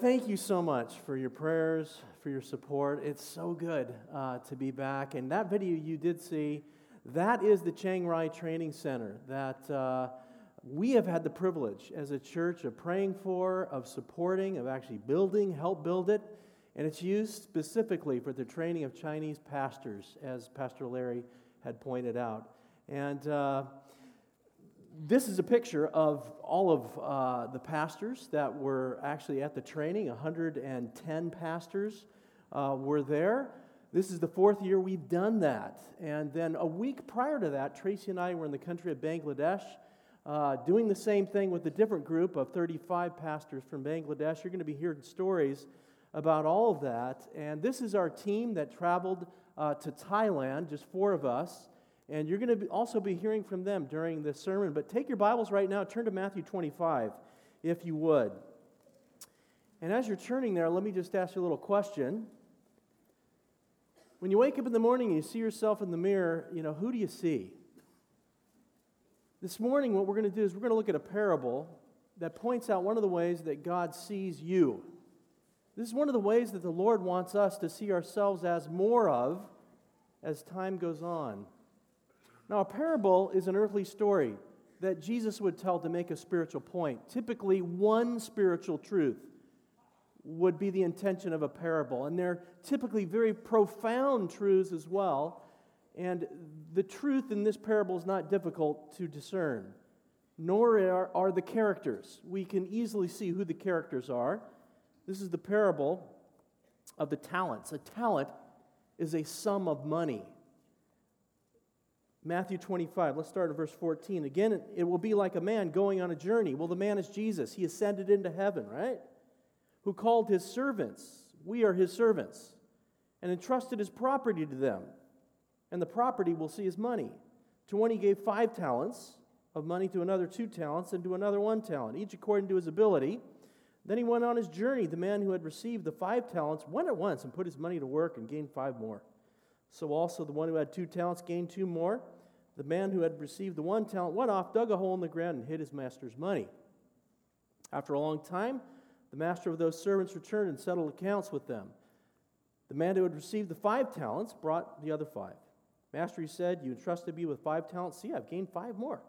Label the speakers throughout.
Speaker 1: thank you so much for your prayers, for your support. It's so good uh, to be back. And that video you did see, that is the Chiang Rai Training Center that uh, we have had the privilege as a church of praying for, of supporting, of actually building, help build it. And it's used specifically for the training of Chinese pastors, as Pastor Larry had pointed out. And uh, this is a picture of all of uh, the pastors that were actually at the training. 110 pastors uh, were there. This is the fourth year we've done that. And then a week prior to that, Tracy and I were in the country of Bangladesh uh, doing the same thing with a different group of 35 pastors from Bangladesh. You're going to be hearing stories about all of that. And this is our team that traveled uh, to Thailand, just four of us. And you're going to also be hearing from them during this sermon. But take your Bibles right now, turn to Matthew 25, if you would. And as you're turning there, let me just ask you a little question. When you wake up in the morning and you see yourself in the mirror, you know, who do you see? This morning, what we're going to do is we're going to look at a parable that points out one of the ways that God sees you. This is one of the ways that the Lord wants us to see ourselves as more of as time goes on. Now, a parable is an earthly story that Jesus would tell to make a spiritual point. Typically, one spiritual truth would be the intention of a parable. And they're typically very profound truths as well. And the truth in this parable is not difficult to discern, nor are, are the characters. We can easily see who the characters are. This is the parable of the talents. A talent is a sum of money. Matthew 25, let's start at verse 14. Again, it will be like a man going on a journey. Well, the man is Jesus. He ascended into heaven, right? Who called his servants, we are his servants, and entrusted his property to them. And the property will see his money. To one he gave five talents of money, to another two talents, and to another one talent, each according to his ability. Then he went on his journey. The man who had received the five talents went at once and put his money to work and gained five more. So also the one who had two talents gained two more. The man who had received the one talent went off, dug a hole in the ground, and hid his master's money. After a long time, the master of those servants returned and settled accounts with them. The man who had received the five talents brought the other five. Master, he said, You entrusted me with five talents. See, I've gained five more.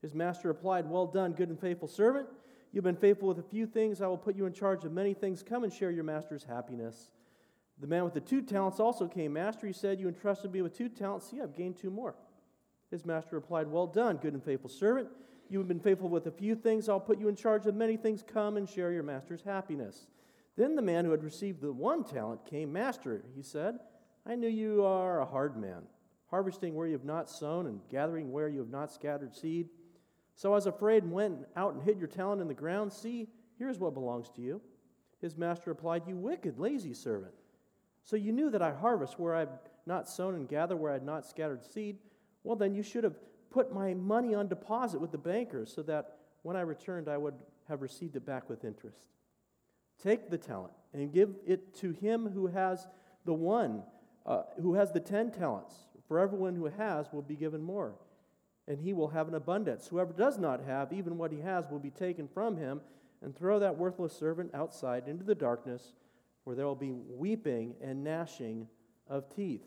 Speaker 1: His master replied, Well done, good and faithful servant. You've been faithful with a few things. I will put you in charge of many things. Come and share your master's happiness. The man with the two talents also came. Master, he said, You entrusted me with two talents. See, I've gained two more. His master replied, Well done, good and faithful servant. You have been faithful with a few things. I'll put you in charge of many things. Come and share your master's happiness. Then the man who had received the one talent came. Master, he said, I knew you are a hard man, harvesting where you have not sown and gathering where you have not scattered seed. So I was afraid and went out and hid your talent in the ground. See, here's what belongs to you. His master replied, You wicked, lazy servant. So you knew that I harvest where I have not sown and gather where I had not scattered seed. Well, then you should have put my money on deposit with the bankers so that when I returned, I would have received it back with interest. Take the talent and give it to him who has the one, uh, who has the ten talents. For everyone who has will be given more, and he will have an abundance. Whoever does not have, even what he has, will be taken from him, and throw that worthless servant outside into the darkness where there will be weeping and gnashing of teeth.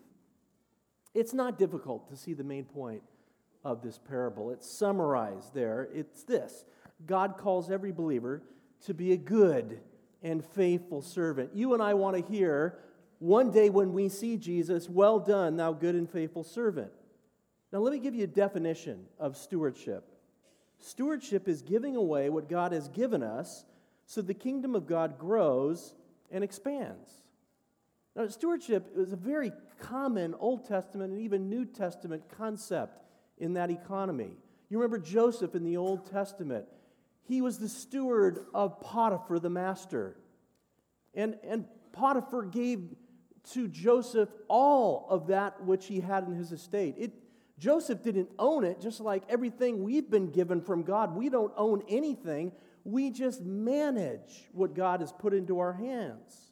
Speaker 1: It's not difficult to see the main point of this parable. It's summarized there. It's this God calls every believer to be a good and faithful servant. You and I want to hear one day when we see Jesus, well done, thou good and faithful servant. Now, let me give you a definition of stewardship. Stewardship is giving away what God has given us so the kingdom of God grows and expands. Now, stewardship is a very common Old Testament and even New Testament concept in that economy. You remember Joseph in the Old Testament. He was the steward of Potiphar, the master. And, and Potiphar gave to Joseph all of that which he had in his estate. It, Joseph didn't own it, just like everything we've been given from God. We don't own anything, we just manage what God has put into our hands.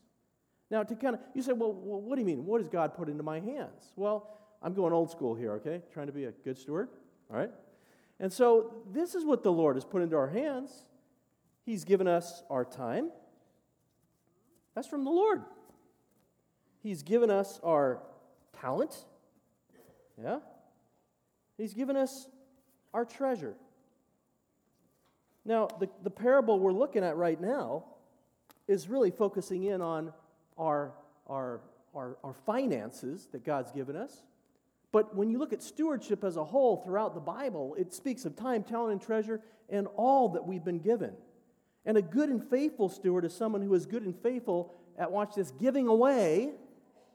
Speaker 1: Now, to kind of, you say, well, what do you mean? What does God put into my hands? Well, I'm going old school here, okay? Trying to be a good steward, all right? And so, this is what the Lord has put into our hands. He's given us our time, That's from the Lord. He's given us our talent. Yeah? He's given us our treasure. Now, the, the parable we're looking at right now is really focusing in on our, our, our, our finances that God's given us. But when you look at stewardship as a whole throughout the Bible, it speaks of time, talent, and treasure and all that we've been given. And a good and faithful steward is someone who is good and faithful at, watch this, giving away,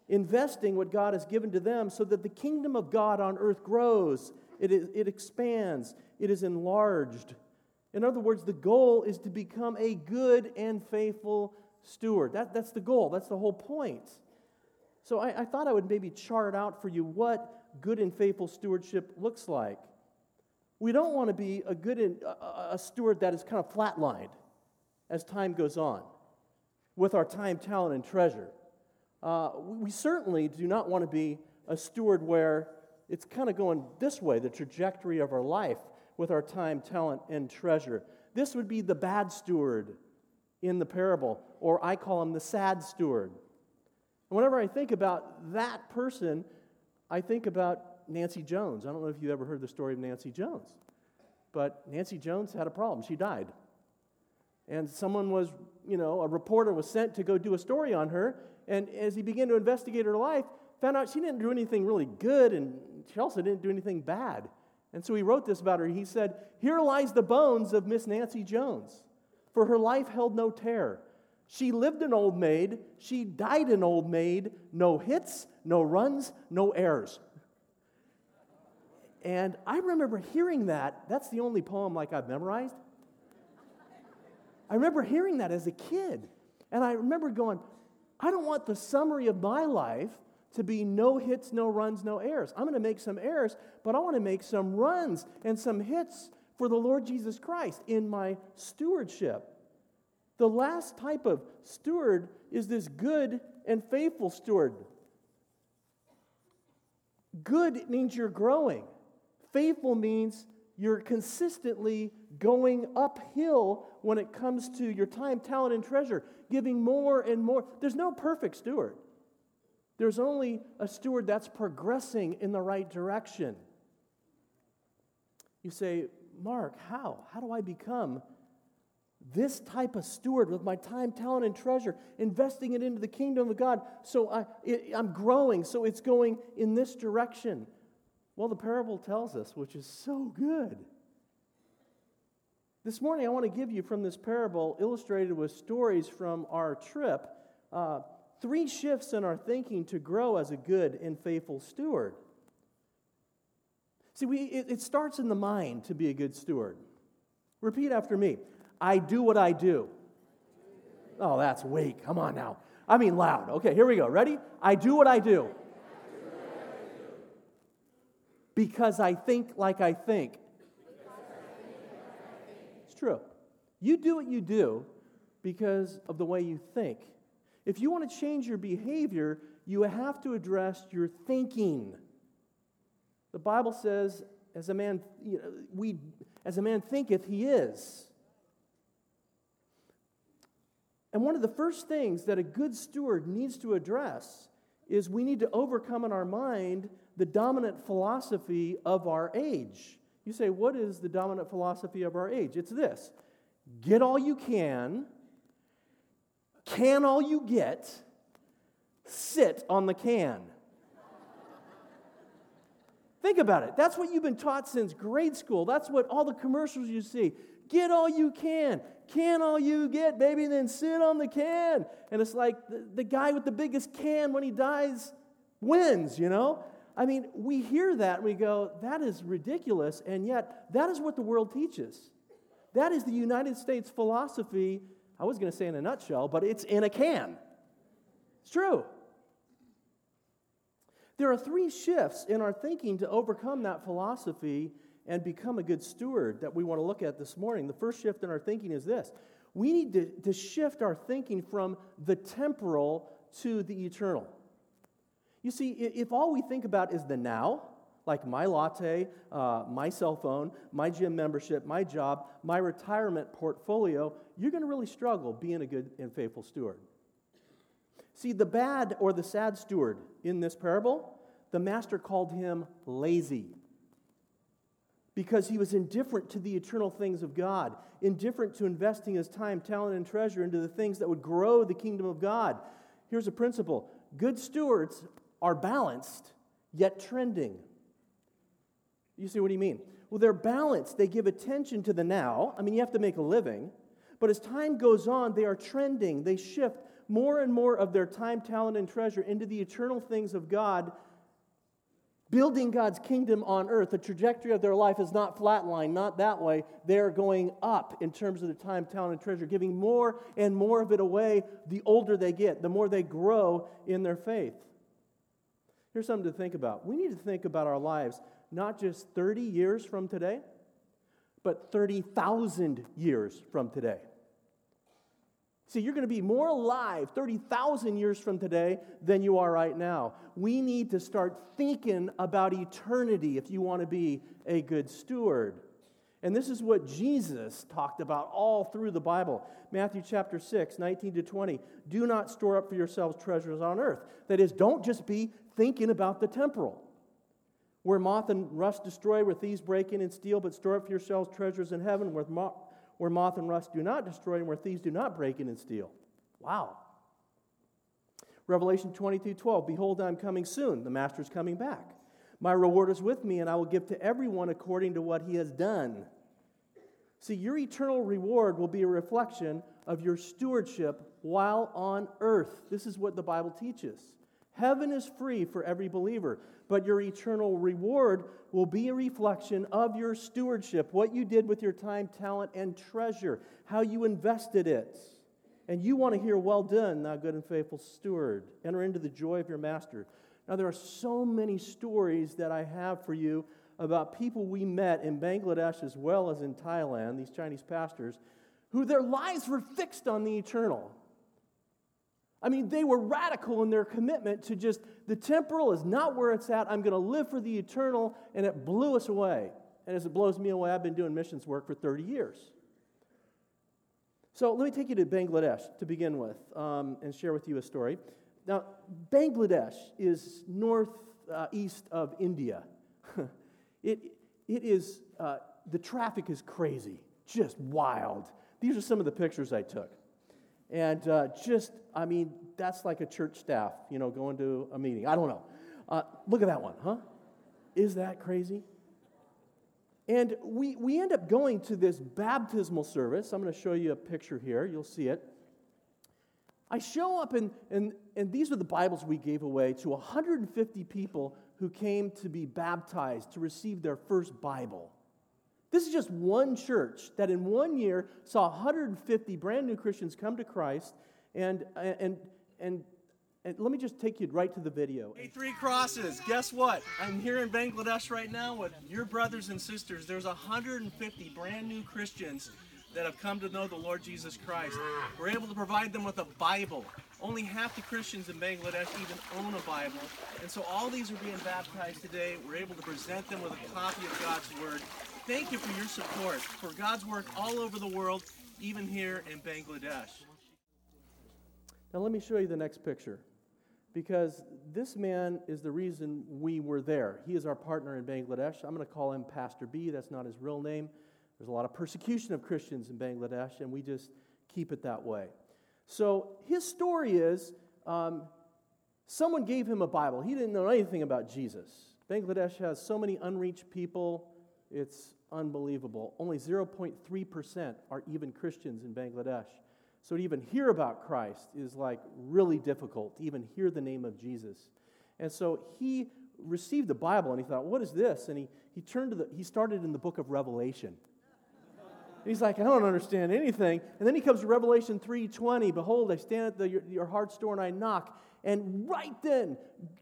Speaker 1: investing what God has given to them so that the kingdom of God on earth grows, it, it expands, it is enlarged. In other words, the goal is to become a good and faithful steward. That, that's the goal, that's the whole point. So I, I thought I would maybe chart out for you what good and faithful stewardship looks like. We don't want to be a good and, a, a steward that is kind of flatlined as time goes on with our time, talent, and treasure. Uh, we certainly do not want to be a steward where it's kind of going this way, the trajectory of our life with our time, talent, and treasure. This would be the bad steward in the parable, or I call him the sad steward. And whenever I think about that person, I think about Nancy Jones. I don't know if you ever heard the story of Nancy Jones, but Nancy Jones had a problem. She died. And someone was, you know, a reporter was sent to go do a story on her. And as he began to investigate her life, found out she didn't do anything really good and she also didn't do anything bad. And so he wrote this about her. He said, Here lies the bones of Miss Nancy Jones, for her life held no tear. She lived an old maid. She died an old maid. No hits, no runs, no errors. And I remember hearing that. That's the only poem like I've memorized. I remember hearing that as a kid. And I remember going, I don't want the summary of my life to be no hits, no runs, no errors. I'm going to make some errors, but I want to make some runs and some hits for the Lord Jesus Christ in my stewardship. The last type of steward is this good and faithful steward. Good means you're growing, faithful means you're consistently going uphill when it comes to your time, talent, and treasure, giving more and more. There's no perfect steward. There's only a steward that's progressing in the right direction. You say, Mark, how? How do I become this type of steward with my time, talent, and treasure, investing it into the kingdom of God. So I, it, I'm growing, so it's going in this direction. Well, the parable tells us, which is so good. This morning, I want to give you from this parable, illustrated with stories from our trip, uh, three shifts in our thinking to grow as a good and faithful steward. See, we, it, it starts in the mind to be a good steward. Repeat after me I do what I do. Oh, that's weak. Come on now. I mean loud. Okay, here we go. Ready? I do what I do. Because I think like I think. It's true. You do what you do because of the way you think. If you want to change your behavior, you have to address your thinking. The Bible says, as a man, you know, we, as a man thinketh, he is. And one of the first things that a good steward needs to address is we need to overcome in our mind the dominant philosophy of our age. You say, what is the dominant philosophy of our age? It's this get all you can, can all you get, sit on the can. Think about it. That's what you've been taught since grade school. That's what all the commercials you see. Get all you can. Can all you get, baby, then sit on the can. And it's like the, the guy with the biggest can when he dies wins, you know? I mean, we hear that and we go, that is ridiculous. And yet, that is what the world teaches. That is the United States philosophy. I was going to say in a nutshell, but it's in a can. It's true. There are three shifts in our thinking to overcome that philosophy and become a good steward that we want to look at this morning. The first shift in our thinking is this we need to, to shift our thinking from the temporal to the eternal. You see, if all we think about is the now, like my latte, uh, my cell phone, my gym membership, my job, my retirement portfolio, you're going to really struggle being a good and faithful steward. See, the bad or the sad steward in this parable, the master called him lazy because he was indifferent to the eternal things of God, indifferent to investing his time, talent, and treasure into the things that would grow the kingdom of God. Here's a principle good stewards are balanced, yet trending. You see what you mean? Well, they're balanced. They give attention to the now. I mean, you have to make a living. But as time goes on, they are trending. They shift more and more of their time, talent, and treasure into the eternal things of God building God's kingdom on earth. The trajectory of their life is not flatline, not that way. They're going up in terms of the time, talent, and treasure, giving more and more of it away the older they get, the more they grow in their faith. Here's something to think about. We need to think about our lives not just 30 years from today, but 30,000 years from today. See, you're going to be more alive 30,000 years from today than you are right now. We need to start thinking about eternity if you want to be a good steward. And this is what Jesus talked about all through the Bible. Matthew chapter 6, 19 to 20. Do not store up for yourselves treasures on earth. That is, don't just be thinking about the temporal. Where moth and rust destroy, where thieves break in and steal, but store up for yourselves treasures in heaven, where moth where moth and rust do not destroy and where thieves do not break in and steal. Wow. Revelation 22 12, Behold, I'm coming soon. The master's coming back. My reward is with me, and I will give to everyone according to what he has done. See, your eternal reward will be a reflection of your stewardship while on earth. This is what the Bible teaches. Heaven is free for every believer, but your eternal reward will be a reflection of your stewardship, what you did with your time, talent, and treasure, how you invested it. And you want to hear, Well done, thou good and faithful steward. Enter into the joy of your master. Now, there are so many stories that I have for you about people we met in Bangladesh as well as in Thailand, these Chinese pastors, who their lives were fixed on the eternal. I mean, they were radical in their commitment to just the temporal is not where it's at. I'm going to live for the eternal, and it blew us away. And as it blows me away, I've been doing missions work for 30 years. So let me take you to Bangladesh to begin with um, and share with you a story. Now, Bangladesh is northeast uh, of India. it, it is, uh, the traffic is crazy, just wild. These are some of the pictures I took. And uh, just, I mean, that's like a church staff, you know, going to a meeting. I don't know. Uh, look at that one, huh? Is that crazy? And we, we end up going to this baptismal service. I'm going to show you a picture here. You'll see it. I show up, and, and, and these are the Bibles we gave away to 150 people who came to be baptized, to receive their first Bible. This is just one church that in one year saw 150 brand new Christians come to Christ. And, uh, and, and, and let me just take you right to the video.
Speaker 2: Hey, three crosses. Guess what? I'm here in Bangladesh right now with your brothers and sisters. There's 150 brand new Christians that have come to know the Lord Jesus Christ. We're able to provide them with a Bible. Only half the Christians in Bangladesh even own a Bible. And so all these are being baptized today. We're able to present them with a copy of God's Word. Thank you for your support for God's work all over the world, even here in Bangladesh.
Speaker 1: Now, let me show you the next picture because this man is the reason we were there. He is our partner in Bangladesh. I'm going to call him Pastor B. That's not his real name. There's a lot of persecution of Christians in Bangladesh, and we just keep it that way. So, his story is um, someone gave him a Bible. He didn't know anything about Jesus. Bangladesh has so many unreached people it's unbelievable. Only 0.3% are even Christians in Bangladesh. So to even hear about Christ is like really difficult, to even hear the name of Jesus. And so he received the Bible and he thought, what is this? And he, he turned to the, he started in the book of Revelation. he's like, I don't understand anything. And then he comes to Revelation 3.20, Behold, I stand at the, your, your heart's door and I knock. And right then,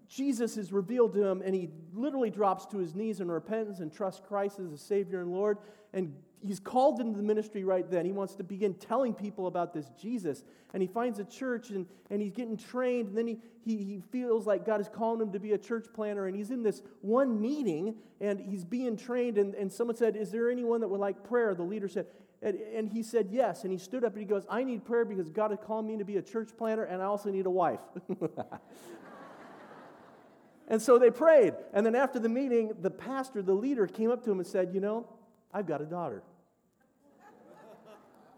Speaker 1: Jesus is revealed to him, and he literally drops to his knees in repentance and trusts Christ as a Savior and Lord. And he's called into the ministry right then. He wants to begin telling people about this Jesus. And he finds a church, and, and he's getting trained. And then he, he, he feels like God is calling him to be a church planner. And he's in this one meeting, and he's being trained. And, and someone said, Is there anyone that would like prayer? The leader said, And, and he said yes. And he stood up and he goes, I need prayer because God has called me to be a church planter and I also need a wife. and so they prayed. And then after the meeting, the pastor, the leader, came up to him and said, You know, I've got a daughter.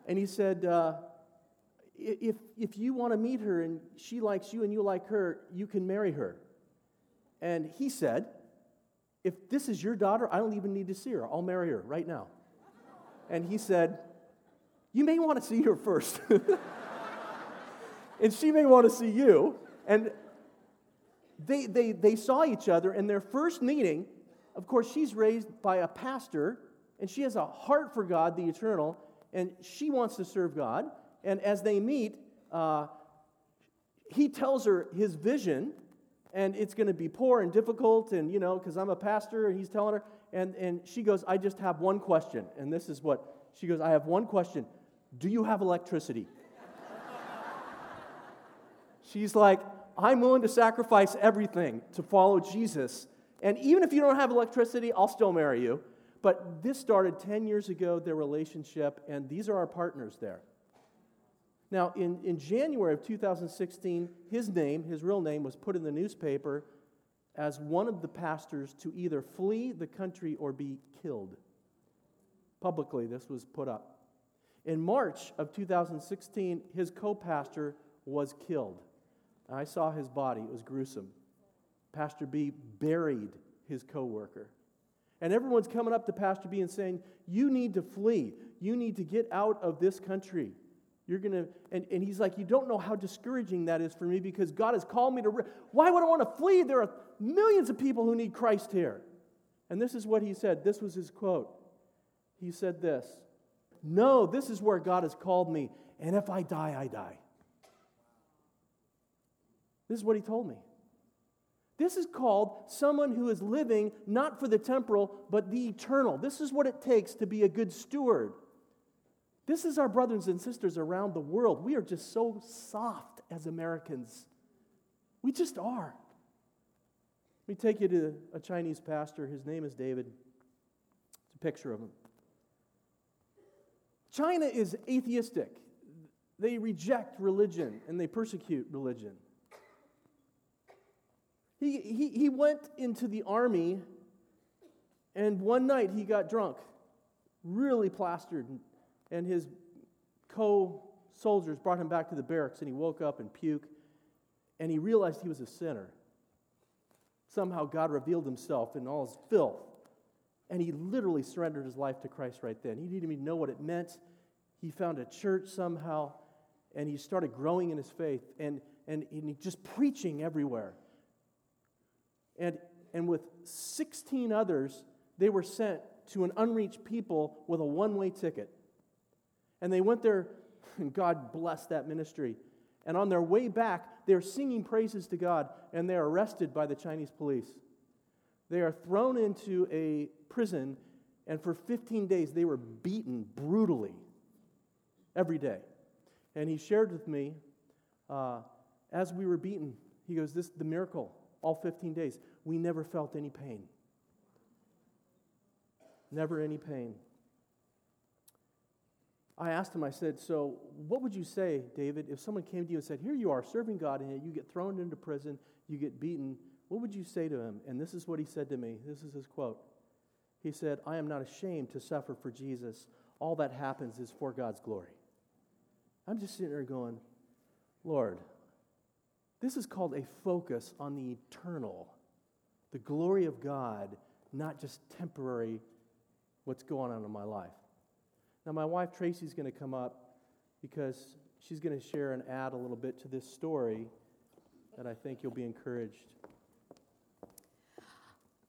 Speaker 1: and he said, uh, if, if you want to meet her and she likes you and you like her, you can marry her. And he said, If this is your daughter, I don't even need to see her. I'll marry her right now. And he said, You may want to see her first. and she may want to see you. And they, they, they saw each other, in their first meeting, of course, she's raised by a pastor, and she has a heart for God, the eternal, and she wants to serve God. And as they meet, uh, he tells her his vision, and it's going to be poor and difficult, and you know, because I'm a pastor, and he's telling her, and, and she goes, I just have one question. And this is what she goes, I have one question. Do you have electricity? She's like, I'm willing to sacrifice everything to follow Jesus. And even if you don't have electricity, I'll still marry you. But this started 10 years ago, their relationship, and these are our partners there. Now, in, in January of 2016, his name, his real name, was put in the newspaper as one of the pastors to either flee the country or be killed. Publicly, this was put up. In March of 2016, his co pastor was killed. I saw his body, it was gruesome. Pastor B buried his co worker. And everyone's coming up to Pastor B and saying, You need to flee. You need to get out of this country. You're going to, and, and he's like, You don't know how discouraging that is for me because God has called me to. Re- Why would I want to flee? There are millions of people who need Christ here. And this is what he said. This was his quote. He said this No, this is where God has called me. And if I die, I die. This is what he told me. This is called someone who is living not for the temporal, but the eternal. This is what it takes to be a good steward. This is our brothers and sisters around the world. We are just so soft as Americans. We just are. Let me take you to a Chinese pastor. His name is David. It's a picture of him. China is atheistic. They reject religion and they persecute religion. He, he, he went into the army, and one night he got drunk, really plastered, and his co soldiers brought him back to the barracks, and he woke up and puked, and he realized he was a sinner. Somehow God revealed himself in all his filth, and he literally surrendered his life to Christ right then. He didn't even know what it meant. He found a church somehow, and he started growing in his faith and, and, and just preaching everywhere. And, and with 16 others, they were sent to an unreached people with a one way ticket. And they went there, and God blessed that ministry. And on their way back, they're singing praises to God, and they're arrested by the Chinese police. They are thrown into a prison, and for 15 days, they were beaten brutally every day. And he shared with me, uh, as we were beaten, he goes, This is the miracle, all 15 days. We never felt any pain. Never any pain. I asked him, I said, So, what would you say, David, if someone came to you and said, Here you are serving God, and you get thrown into prison, you get beaten, what would you say to him? And this is what he said to me. This is his quote. He said, I am not ashamed to suffer for Jesus. All that happens is for God's glory. I'm just sitting there going, Lord, this is called a focus on the eternal, the glory of God, not just temporary what's going on in my life. Now, my wife Tracy's going to come up because she's going to share and add a little bit to this story that I think you'll be encouraged.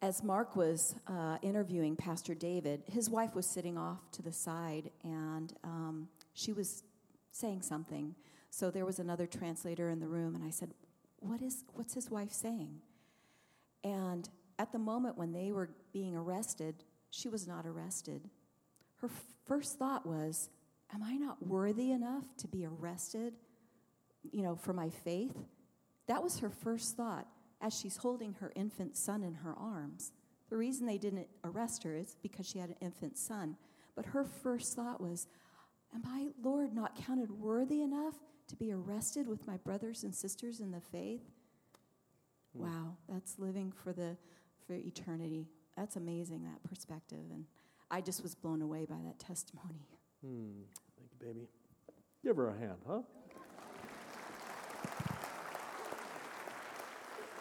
Speaker 3: As Mark was uh, interviewing Pastor David, his wife was sitting off to the side and um, she was saying something. So there was another translator in the room, and I said, what is, What's his wife saying? And at the moment when they were being arrested, she was not arrested her first thought was, Am I not worthy enough to be arrested, you know, for my faith? That was her first thought as she's holding her infant son in her arms. The reason they didn't arrest her is because she had an infant son. But her first thought was, Am I, Lord, not counted worthy enough to be arrested with my brothers and sisters in the faith? Hmm. Wow, that's living for the for eternity. That's amazing, that perspective. And I just was blown away by that testimony.
Speaker 1: Hmm. Thank you, baby. Give her a hand, huh?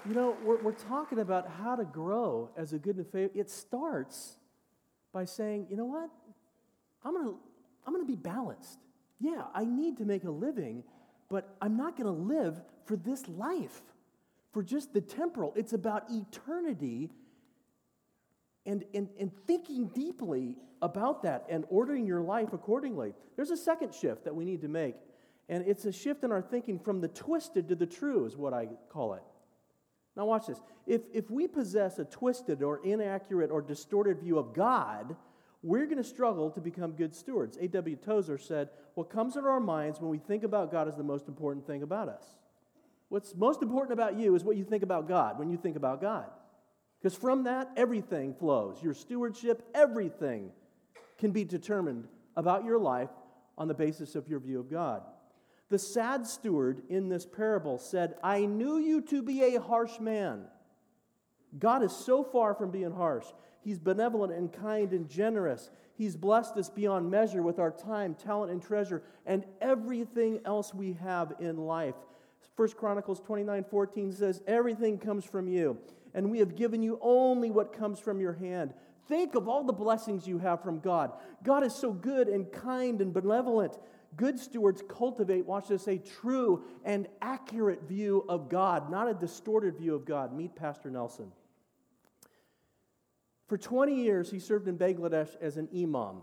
Speaker 1: You know, we're, we're talking about how to grow as a good and faithful. It starts by saying, you know what? I'm going to I'm going to be balanced. Yeah, I need to make a living, but I'm not going to live for this life, for just the temporal. It's about eternity and, and, and thinking deeply about that and ordering your life accordingly. There's a second shift that we need to make, and it's a shift in our thinking from the twisted to the true, is what I call it. Now, watch this. If, if we possess a twisted or inaccurate or distorted view of God, we're going to struggle to become good stewards. A.W. Tozer said, What comes into our minds when we think about God is the most important thing about us. What's most important about you is what you think about God when you think about God. Because from that, everything flows. Your stewardship, everything can be determined about your life on the basis of your view of God. The sad steward in this parable said, I knew you to be a harsh man. God is so far from being harsh. He's benevolent and kind and generous. He's blessed us beyond measure with our time, talent, and treasure, and everything else we have in life. 1 Chronicles 29 14 says, Everything comes from you, and we have given you only what comes from your hand. Think of all the blessings you have from God. God is so good and kind and benevolent. Good stewards cultivate, watch this, a true and accurate view of God, not a distorted view of God. Meet Pastor Nelson. For 20 years, he served in Bangladesh as an imam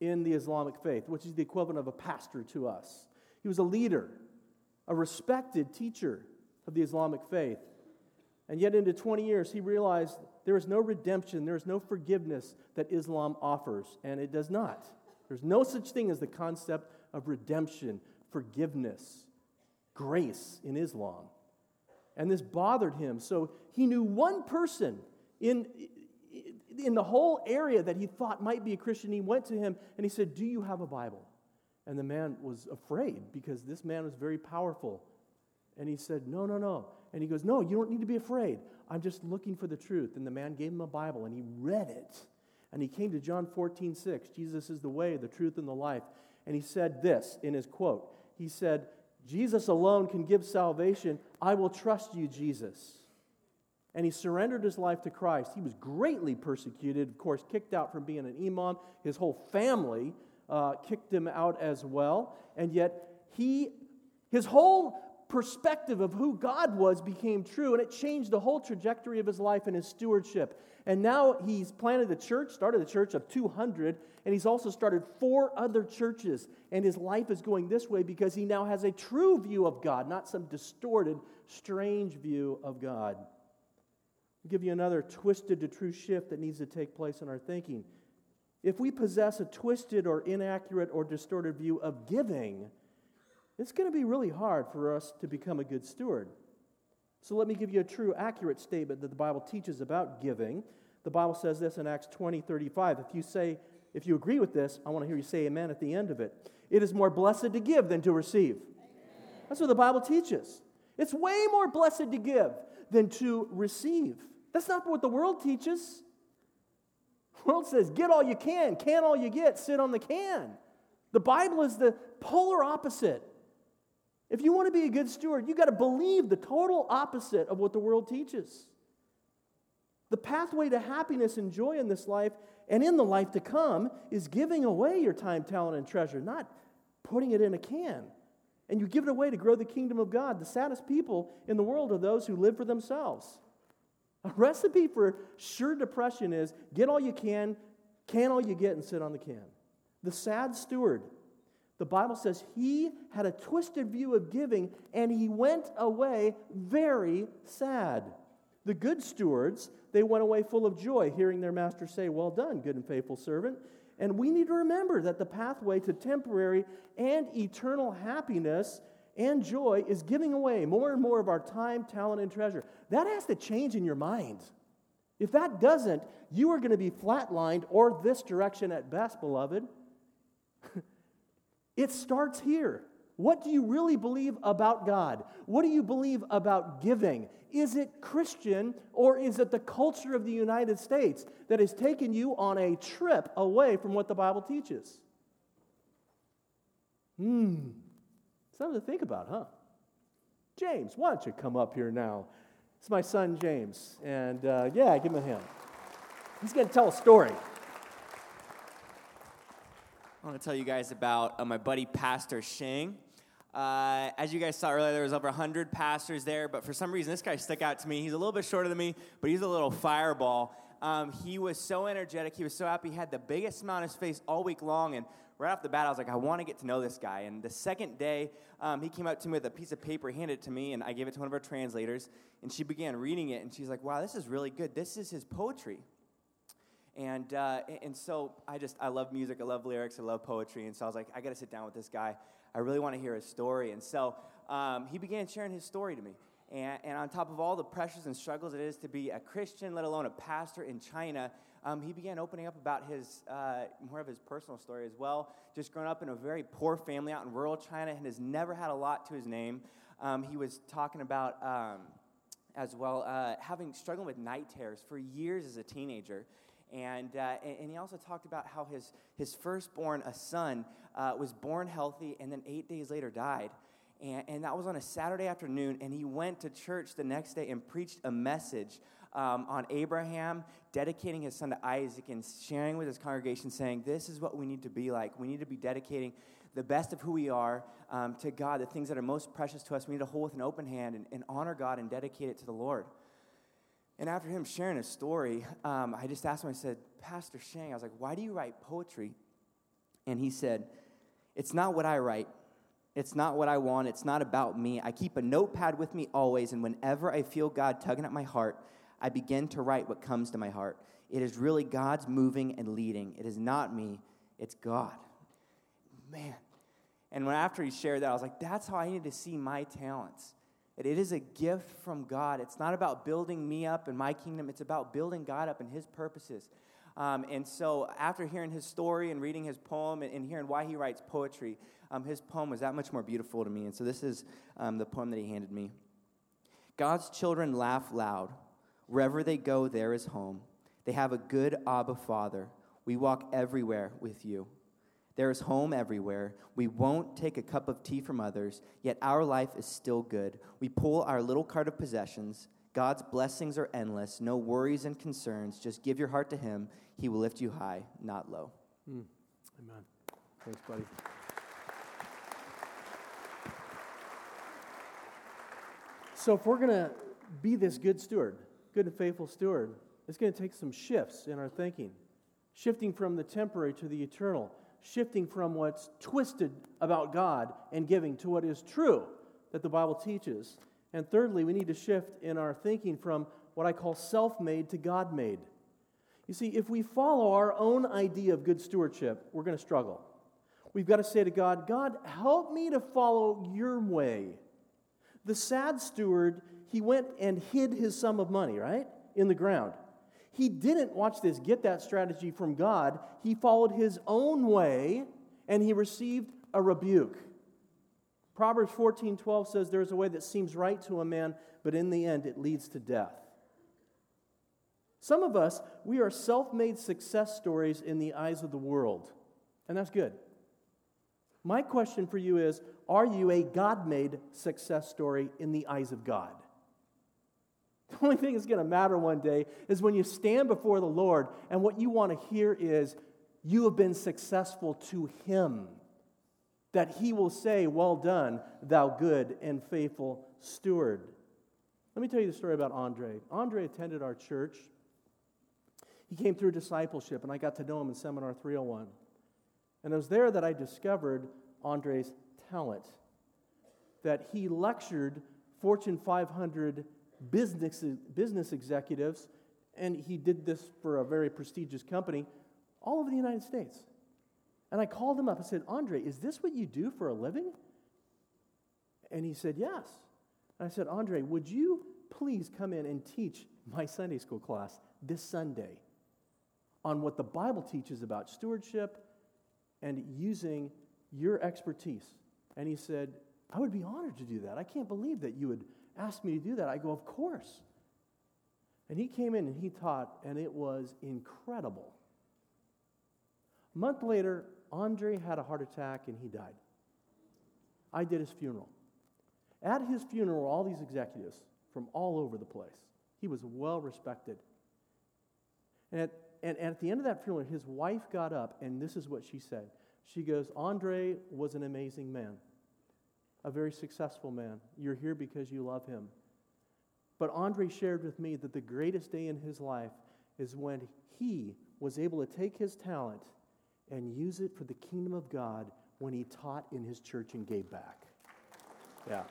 Speaker 1: in the Islamic faith, which is the equivalent of a pastor to us. He was a leader, a respected teacher of the Islamic faith. And yet, into 20 years, he realized there is no redemption, there is no forgiveness that Islam offers, and it does not. There's no such thing as the concept of redemption, forgiveness, grace in Islam. And this bothered him. So he knew one person in, in the whole area that he thought might be a Christian. He went to him and he said, Do you have a Bible? And the man was afraid because this man was very powerful. And he said, No, no, no. And he goes, No, you don't need to be afraid. I'm just looking for the truth. And the man gave him a Bible and he read it. And he came to John 14, 6. Jesus is the way, the truth, and the life. And he said this in his quote He said, Jesus alone can give salvation. I will trust you, Jesus. And he surrendered his life to Christ. He was greatly persecuted, of course, kicked out from being an imam. His whole family uh, kicked him out as well. And yet, he, his whole perspective of who God was became true, and it changed the whole trajectory of his life and his stewardship. And now he's planted a church, started a church of 200, and he's also started four other churches. And his life is going this way because he now has a true view of God, not some distorted, strange view of God. I'll give you another twisted to true shift that needs to take place in our thinking. If we possess a twisted or inaccurate or distorted view of giving, it's going to be really hard for us to become a good steward. So let me give you a true, accurate statement that the Bible teaches about giving. The Bible says this in Acts 20 35. If you say, if you agree with this, I want to hear you say amen at the end of it. It is more blessed to give than to receive. Amen. That's what the Bible teaches. It's way more blessed to give than to receive. That's not what the world teaches. The world says, get all you can, can all you get, sit on the can. The Bible is the polar opposite. If you want to be a good steward, you got to believe the total opposite of what the world teaches. The pathway to happiness and joy in this life and in the life to come is giving away your time, talent, and treasure, not putting it in a can. And you give it away to grow the kingdom of God. The saddest people in the world are those who live for themselves. A recipe for sure depression is get all you can, can all you get, and sit on the can. The sad steward the Bible says he had a twisted view of giving and he went away very sad. The good stewards, they went away full of joy, hearing their master say, Well done, good and faithful servant. And we need to remember that the pathway to temporary and eternal happiness and joy is giving away more and more of our time, talent, and treasure. That has to change in your mind. If that doesn't, you are going to be flatlined or this direction at best, beloved. it starts here. What do you really believe about God? What do you believe about giving? Is it Christian or is it the culture of the United States that has taken you on a trip away from what the Bible teaches? Hmm. Something to think about, huh? James, why don't you come up here now? It's my son James, and uh, yeah, give him a hand. He's going to tell a story.
Speaker 4: I want to tell you guys about uh, my buddy Pastor Shing. Uh, as you guys saw earlier, there was over 100 pastors there, but for some reason, this guy stuck out to me. He's a little bit shorter than me, but he's a little fireball. Um, he was so energetic. He was so happy. He had the biggest smile on his face all week long. And right off the bat, I was like, I want to get to know this guy. And the second day, um, he came up to me with a piece of paper, handed it to me, and I gave it to one of our translators. And she began reading it, and she's like, Wow, this is really good. This is his poetry. And, uh, and so I just, I love music, I love lyrics, I love poetry. And so I was like, I got to sit down with this guy. I really want to hear his story. And so um, he began sharing his story to me. And, and, on top of all the pressures and struggles it is to be a Christian, let alone a pastor in China, um, he began opening up about his uh, more of his personal story as well. Just growing up in a very poor family out in rural China and has never had a lot to his name. Um, he was talking about um, as well uh, having struggling with night terrors for years as a teenager. And, uh, and, he also talked about how his, his firstborn, a son, uh, was born healthy and then eight days later died. And, and, that was on a Saturday afternoon, and he went to church the next day and preached a message um, on Abraham, dedicating his son to Isaac and sharing with his congregation, saying, This is what we need to be like. We need to be dedicating the best of who we are um, to God, the things that are most precious to us. We need to hold with an open hand and, and honor God and dedicate it to the Lord. And after him sharing his story, um, I just asked him, I said, Pastor Shang, I was like, why do you write poetry? And he said, It's not what I write. It's not what I want. It's not about me. I keep a notepad with me always, and whenever I feel God tugging at my heart, I begin to write what comes to my heart. It is really God's moving and leading. It is not me, it's God. Man. And when after he shared that, I was like, that's how I need to see my talents. It is a gift from God. It's not about building me up in my kingdom, it's about building God up in his purposes. Um, and so, after hearing his story and reading his poem and, and hearing why he writes poetry, um, his poem was that much more beautiful to me. And so, this is um, the poem that he handed me God's children laugh loud. Wherever they go, there is home. They have a good Abba Father. We walk everywhere with you. There is home everywhere. We won't take a cup of tea from others, yet our life is still good. We pull our little cart of possessions. God's blessings are endless, no worries and concerns. Just give your heart to Him. He will lift you high, not low.
Speaker 1: Mm. Amen. Thanks, buddy. So, if we're going to be this good steward, good and faithful steward, it's going to take some shifts in our thinking, shifting from the temporary to the eternal shifting from what's twisted about God and giving to what is true that the Bible teaches. And thirdly, we need to shift in our thinking from what I call self made to God made. You see, if we follow our own idea of good stewardship, we're going to struggle. We've got to say to God, God, help me to follow your way. The sad steward, he went and hid his sum of money, right? In the ground. He didn't, watch this, get that strategy from God. He followed his own way and he received a rebuke. Proverbs 14 12 says, There's a way that seems right to a man, but in the end it leads to death. Some of us, we are self made success stories in the eyes of the world, and that's good. My question for you is Are you a God made success story in the eyes of God? The only thing that's going to matter one day is when you stand before the Lord and what you want to hear is, You have been successful to Him. That He will say, Well done, thou good and faithful steward. Let me tell you the story about Andre. Andre attended our church. He came through discipleship, and I got to know him in Seminar 301. And it was there that I discovered Andre's talent. That he lectured Fortune 500 business, business executives, and he did this for a very prestigious company all over the United States. And I called him up and said, Andre, is this what you do for a living? And he said, Yes. And I said, Andre, would you please come in and teach my Sunday school class this Sunday on what the Bible teaches about stewardship and using your expertise. And he said, I would be honored to do that. I can't believe that you would ask me to do that. I go, Of course. And he came in and he taught, and it was incredible. A month later, Andre had a heart attack and he died. I did his funeral. At his funeral, all these executives from all over the place. He was well respected. And at, and, and at the end of that funeral, his wife got up, and this is what she said. She goes, Andre was an amazing man, a very successful man. You're here because you love him. But Andre shared with me that the greatest day in his life is when he was able to take his talent and use it for the kingdom of God when he taught in his church and gave back. Yeah.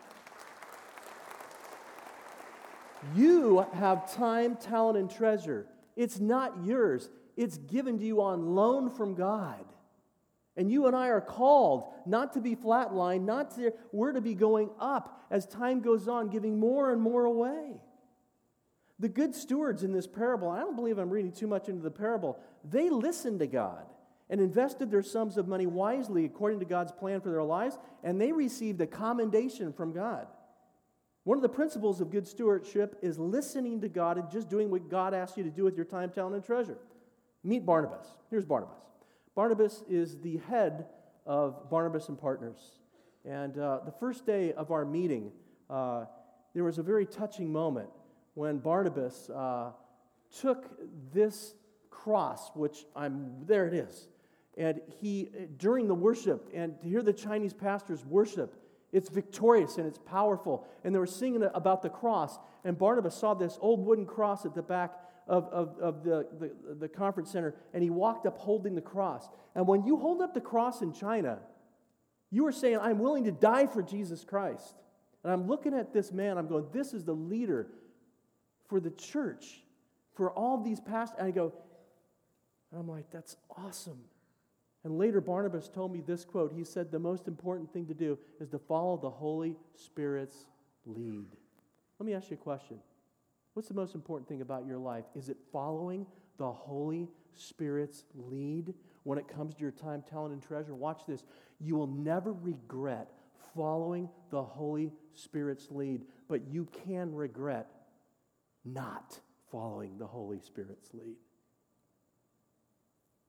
Speaker 1: You have time, talent, and treasure. It's not yours, it's given to you on loan from God. And you and I are called not to be flatlined, not to, we're to be going up as time goes on, giving more and more away. The good stewards in this parable, I don't believe I'm reading too much into the parable, they listened to God and invested their sums of money wisely according to God's plan for their lives, and they received a commendation from God. One of the principles of good stewardship is listening to God and just doing what God asks you to do with your time, talent, and treasure. Meet Barnabas. Here's Barnabas. Barnabas is the head of Barnabas and Partners. And uh, the first day of our meeting, uh, there was a very touching moment when Barnabas uh, took this cross, which I'm, there it is. And he, during the worship, and to hear the Chinese pastors worship, it's victorious and it's powerful. And they were singing about the cross. And Barnabas saw this old wooden cross at the back of, of, of the, the, the conference center, and he walked up holding the cross. And when you hold up the cross in China, you are saying, I'm willing to die for Jesus Christ. And I'm looking at this man, I'm going, this is the leader for the church, for all these pastors. And I go, and I'm like, that's awesome. And later, Barnabas told me this quote. He said, The most important thing to do is to follow the Holy Spirit's lead. Let me ask you a question. What's the most important thing about your life? Is it following the Holy Spirit's lead when it comes to your time, talent, and treasure? Watch this. You will never regret following the Holy Spirit's lead, but you can regret not following the Holy Spirit's lead.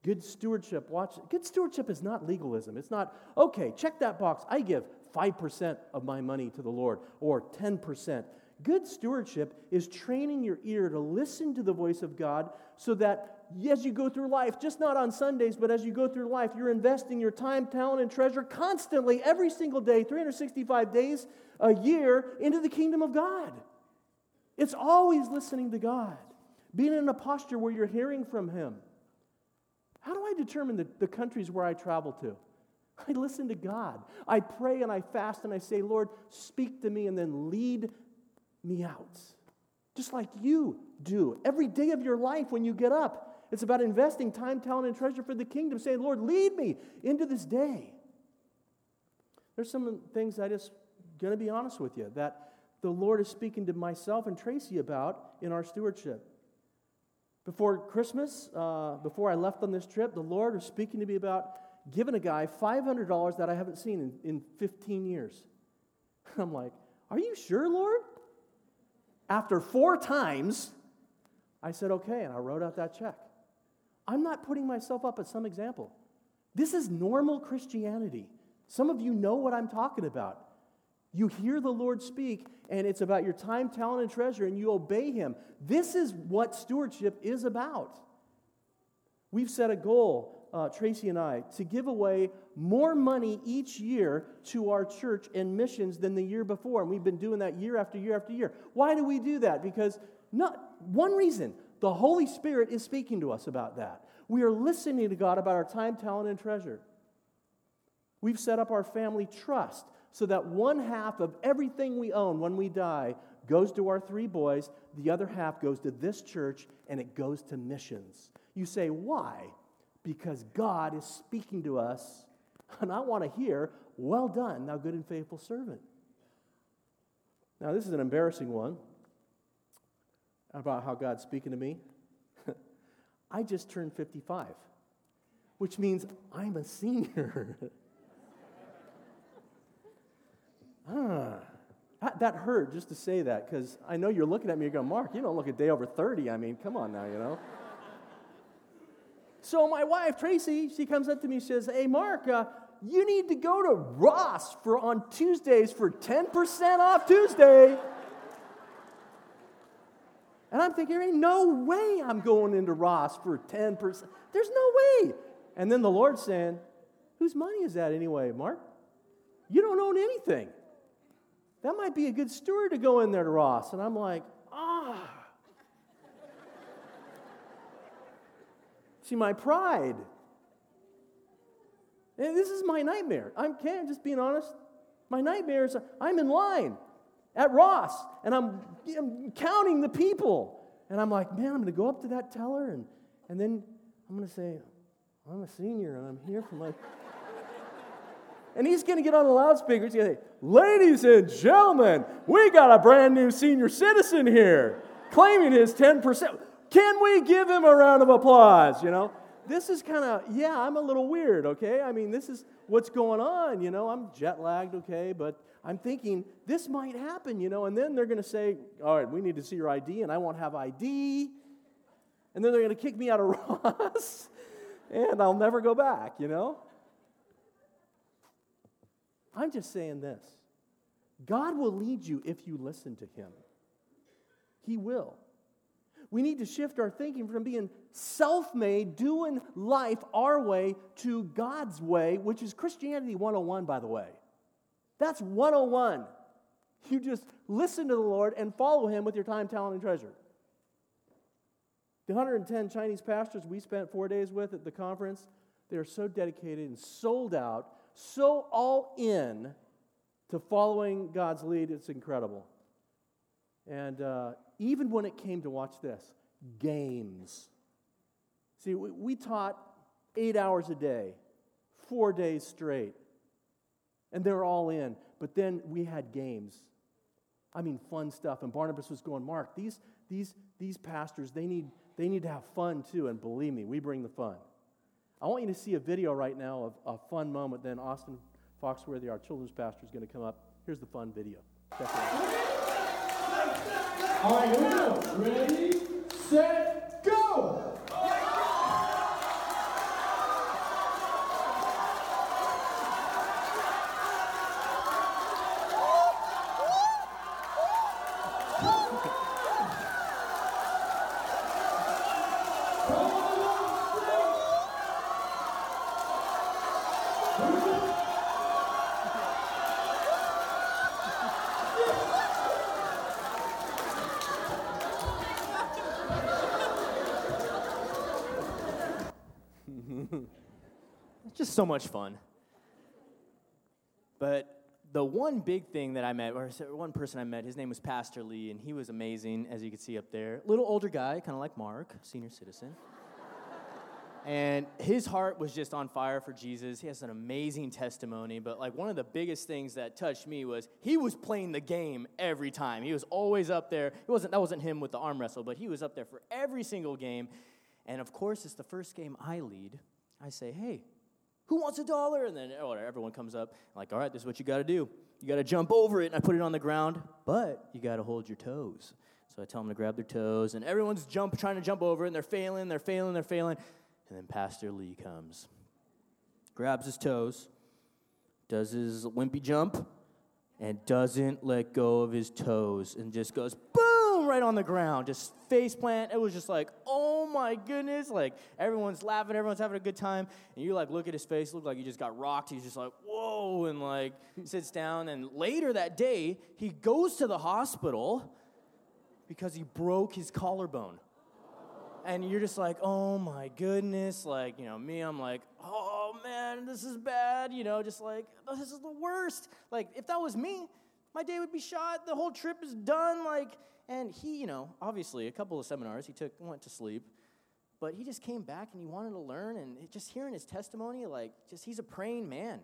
Speaker 1: Good stewardship, watch, good stewardship is not legalism. It's not, okay, check that box. I give 5% of my money to the Lord or 10%. Good stewardship is training your ear to listen to the voice of God so that as you go through life, just not on Sundays, but as you go through life, you're investing your time, talent, and treasure constantly, every single day, 365 days a year, into the kingdom of God. It's always listening to God, being in a posture where you're hearing from Him. How do I determine the, the countries where I travel to? I listen to God. I pray and I fast and I say, Lord, speak to me and then lead me out. Just like you do every day of your life when you get up. It's about investing time, talent, and treasure for the kingdom, saying, Lord, lead me into this day. There's some things I just going to be honest with you that the Lord is speaking to myself and Tracy about in our stewardship. Before Christmas, uh, before I left on this trip, the Lord was speaking to me about giving a guy $500 that I haven't seen in, in 15 years. I'm like, Are you sure, Lord? After four times, I said, Okay, and I wrote out that check. I'm not putting myself up as some example. This is normal Christianity. Some of you know what I'm talking about. You hear the Lord speak, and it's about your time, talent, and treasure, and you obey Him. This is what stewardship is about. We've set a goal, uh, Tracy and I, to give away more money each year to our church and missions than the year before. And we've been doing that year after year after year. Why do we do that? Because not one reason the Holy Spirit is speaking to us about that. We are listening to God about our time, talent, and treasure. We've set up our family trust so that one half of everything we own when we die goes to our three boys, the other half goes to this church, and it goes to missions. You say, why? Because God is speaking to us, and I want to hear, well done, thou good and faithful servant. Now, this is an embarrassing one about how God's speaking to me. I just turned 55, which means I'm a senior. ah, that, that hurt just to say that because I know you're looking at me and going, Mark, you don't look a day over 30. I mean, come on now, you know. So my wife, Tracy, she comes up to me she says, Hey, Mark, uh, you need to go to Ross for on Tuesdays for 10% off Tuesday. And I'm thinking, there ain't no way I'm going into Ross for 10%. There's no way. And then the Lord's saying, Whose money is that anyway, Mark? You don't own anything. That might be a good steward to go in there to Ross. And I'm like, ah. See, my pride. And this is my nightmare. I'm can't just being honest. My nightmare is I'm in line at Ross, and I'm, I'm counting the people. And I'm like, man, I'm going to go up to that teller, and, and then I'm going to say, I'm a senior, and I'm here for my. and he's going to get on the loudspeaker. He's going to say, ladies and gentlemen, we got a brand new senior citizen here claiming his 10%. Can we give him a round of applause? You know, this is kind of, yeah, I'm a little weird, okay? I mean, this is what's going on, you know, I'm jet lagged, okay, but I'm thinking this might happen, you know, and then they're going to say, all right, we need to see your ID, and I won't have ID. And then they're going to kick me out of Ross, and I'll never go back, you know? I'm just saying this God will lead you if you listen to Him. He will. We need to shift our thinking from being self made, doing life our way, to God's way, which is Christianity 101, by the way. That's 101. You just listen to the Lord and follow Him with your time, talent, and treasure. The 110 Chinese pastors we spent four days with at the conference, they are so dedicated and sold out, so all in to following God's lead. It's incredible. And uh, even when it came to watch this, games. See, we, we taught eight hours a day, four days straight and they're all in. But then we had games. I mean, fun stuff. And Barnabas was going, Mark, these, these, these pastors, they need, they need to have fun too. And believe me, we bring the fun. I want you to see a video right now of a fun moment. Then Austin Foxworthy, our children's pastor, is going to come up. Here's the fun video.
Speaker 5: All right, here. Ready, set, go!
Speaker 6: so much fun. But the one big thing that I met, or one person I met, his name was Pastor Lee, and he was amazing, as you can see up there. Little older guy, kind of like Mark, senior citizen. and his heart was just on fire for Jesus. He has an amazing testimony, but like one of the biggest things that touched me was he was playing the game every time. He was always up there. It wasn't that wasn't him with the arm wrestle, but he was up there for every single game. And of course, it's the first game I lead. I say, "Hey, who wants a dollar? And then oh, everyone comes up, like, all right, this is what you got to do. You got to jump over it, and I put it on the ground, but you got to hold your toes. So I tell them to grab their toes, and everyone's jump, trying to jump over it, and they're failing, they're failing, they're failing. And then Pastor Lee comes, grabs his toes, does his wimpy jump, and doesn't let go of his toes, and just goes boom right on the ground, just face plant. It was just like, oh my goodness. Like everyone's laughing, everyone's having a good time. And you like look at his face, look like he just got rocked. He's just like, whoa, and like sits down. And later that day, he goes to the hospital because he broke his collarbone. And you're just like, oh my goodness. Like, you know, me, I'm like, oh man, this is bad. You know, just like, this is the worst. Like, if that was me, my day would be shot. The whole trip is done. Like, and he, you know, obviously, a couple of seminars, he took, went to sleep, but he just came back and he wanted to learn. And just hearing his testimony, like, just he's a praying man.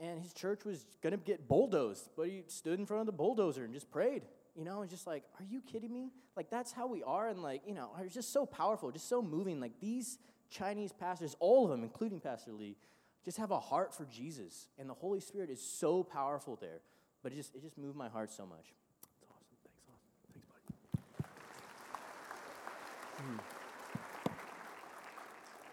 Speaker 6: and his church was going to get bulldozed, but he stood in front of the bulldozer and just prayed. You know, and just like, are you kidding me? Like, that's how we are. And like, you know, it was just so powerful, just so moving. Like, these Chinese pastors, all of them, including Pastor Lee, just have a heart for Jesus. And the Holy Spirit is so powerful there. But it just, it just moved my heart so much.
Speaker 1: That's awesome. Thanks, awesome. Thanks, buddy. Hmm.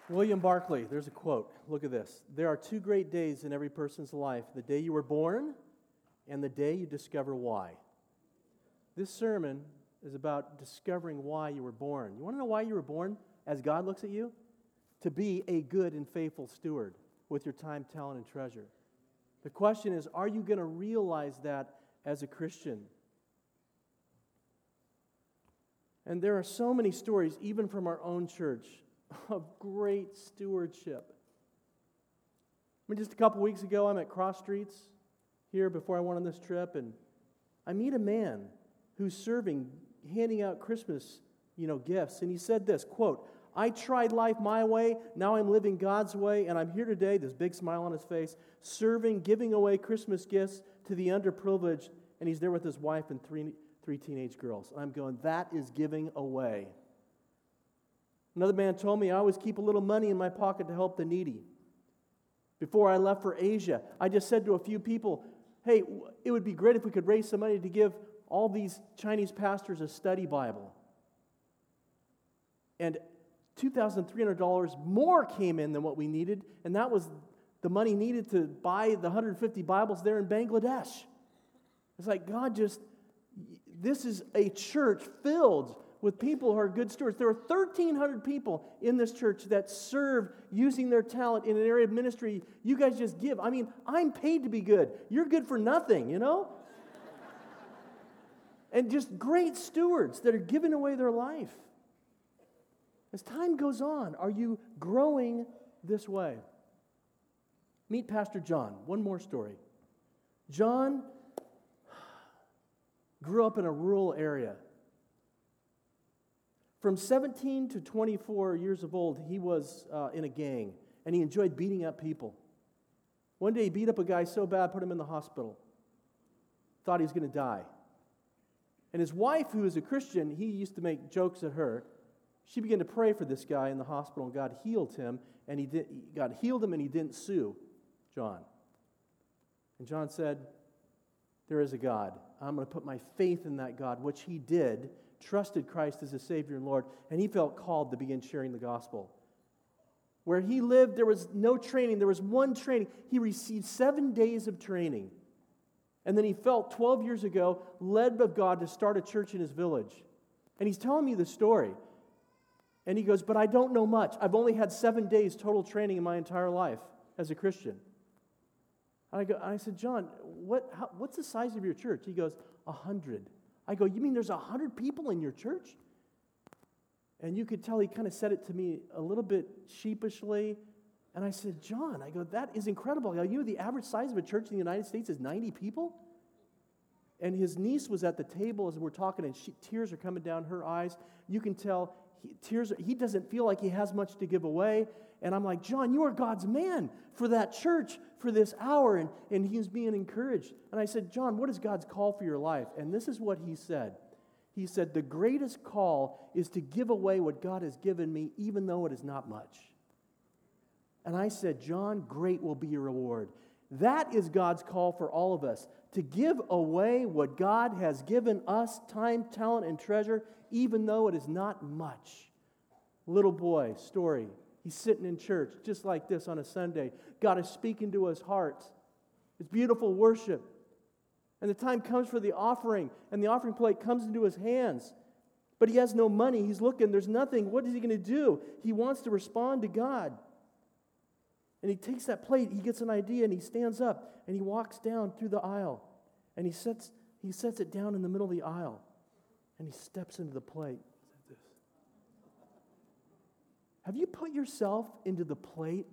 Speaker 1: William Barclay, there's a quote. Look at this. There are two great days in every person's life the day you were born and the day you discover why. This sermon is about discovering why you were born. You want to know why you were born as God looks at you? To be a good and faithful steward with your time, talent, and treasure. The question is are you going to realize that as a Christian? And there are so many stories, even from our own church, of great stewardship. I mean, just a couple weeks ago, I'm at Cross Streets here before I went on this trip, and I meet a man who's serving, handing out Christmas, you know, gifts, and he said this quote, I tried life my way, now I'm living God's way, and I'm here today, this big smile on his face, serving, giving away Christmas gifts to the underprivileged, and he's there with his wife and three, three teenage girls. And I'm going, that is giving away. Another man told me I always keep a little money in my pocket to help the needy. Before I left for Asia, I just said to a few people, hey, it would be great if we could raise some money to give all these Chinese pastors a study Bible. And $2,300 more came in than what we needed, and that was the money needed to buy the 150 Bibles there in Bangladesh. It's like God just, this is a church filled with people who are good stewards. There are 1,300 people in this church that serve using their talent in an area of ministry you guys just give. I mean, I'm paid to be good. You're good for nothing, you know? and just great stewards that are giving away their life. As time goes on, are you growing this way? Meet Pastor John. One more story. John grew up in a rural area. From 17 to 24 years of old, he was uh, in a gang and he enjoyed beating up people. One day he beat up a guy so bad, put him in the hospital. Thought he was going to die. And his wife, who was a Christian, he used to make jokes at her. She began to pray for this guy in the hospital, and God healed him, and he did, God healed him, and he didn't sue John. And John said, There is a God. I'm going to put my faith in that God, which he did, trusted Christ as a Savior and Lord, and he felt called to begin sharing the gospel. Where he lived, there was no training. There was one training. He received seven days of training. And then he felt 12 years ago led of God to start a church in his village. And he's telling me the story. And he goes, But I don't know much. I've only had seven days total training in my entire life as a Christian. And I, go, and I said, John, what, how, what's the size of your church? He goes, A hundred. I go, You mean there's a hundred people in your church? And you could tell he kind of said it to me a little bit sheepishly. And I said, John, I go, that is incredible. You know, the average size of a church in the United States is 90 people? And his niece was at the table as we're talking, and she, tears are coming down her eyes. You can tell he, tears, he doesn't feel like he has much to give away. And I'm like, John, you are God's man for that church for this hour. And, and he's being encouraged. And I said, John, what is God's call for your life? And this is what he said. He said, The greatest call is to give away what God has given me, even though it is not much. And I said, John, great will be your reward. That is God's call for all of us to give away what God has given us time, talent, and treasure, even though it is not much. Little boy, story. He's sitting in church just like this on a Sunday. God is speaking to his heart. It's beautiful worship. And the time comes for the offering, and the offering plate comes into his hands. But he has no money. He's looking, there's nothing. What is he going to do? He wants to respond to God. And he takes that plate, he gets an idea, and he stands up and he walks down through the aisle. And he sets, he sets it down in the middle of the aisle. And he steps into the plate. Have you put yourself into the plate?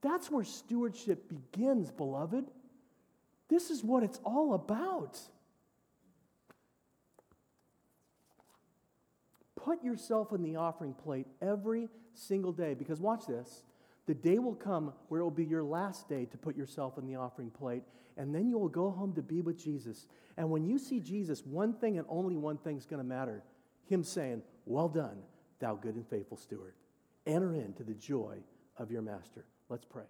Speaker 1: That's where stewardship begins, beloved. This is what it's all about. Put yourself in the offering plate every single day because watch this. The day will come where it will be your last day to put yourself in the offering plate, and then you will go home to be with Jesus. And when you see Jesus, one thing and only one thing is going to matter Him saying, Well done, thou good and faithful steward. Enter into the joy of your master. Let's pray.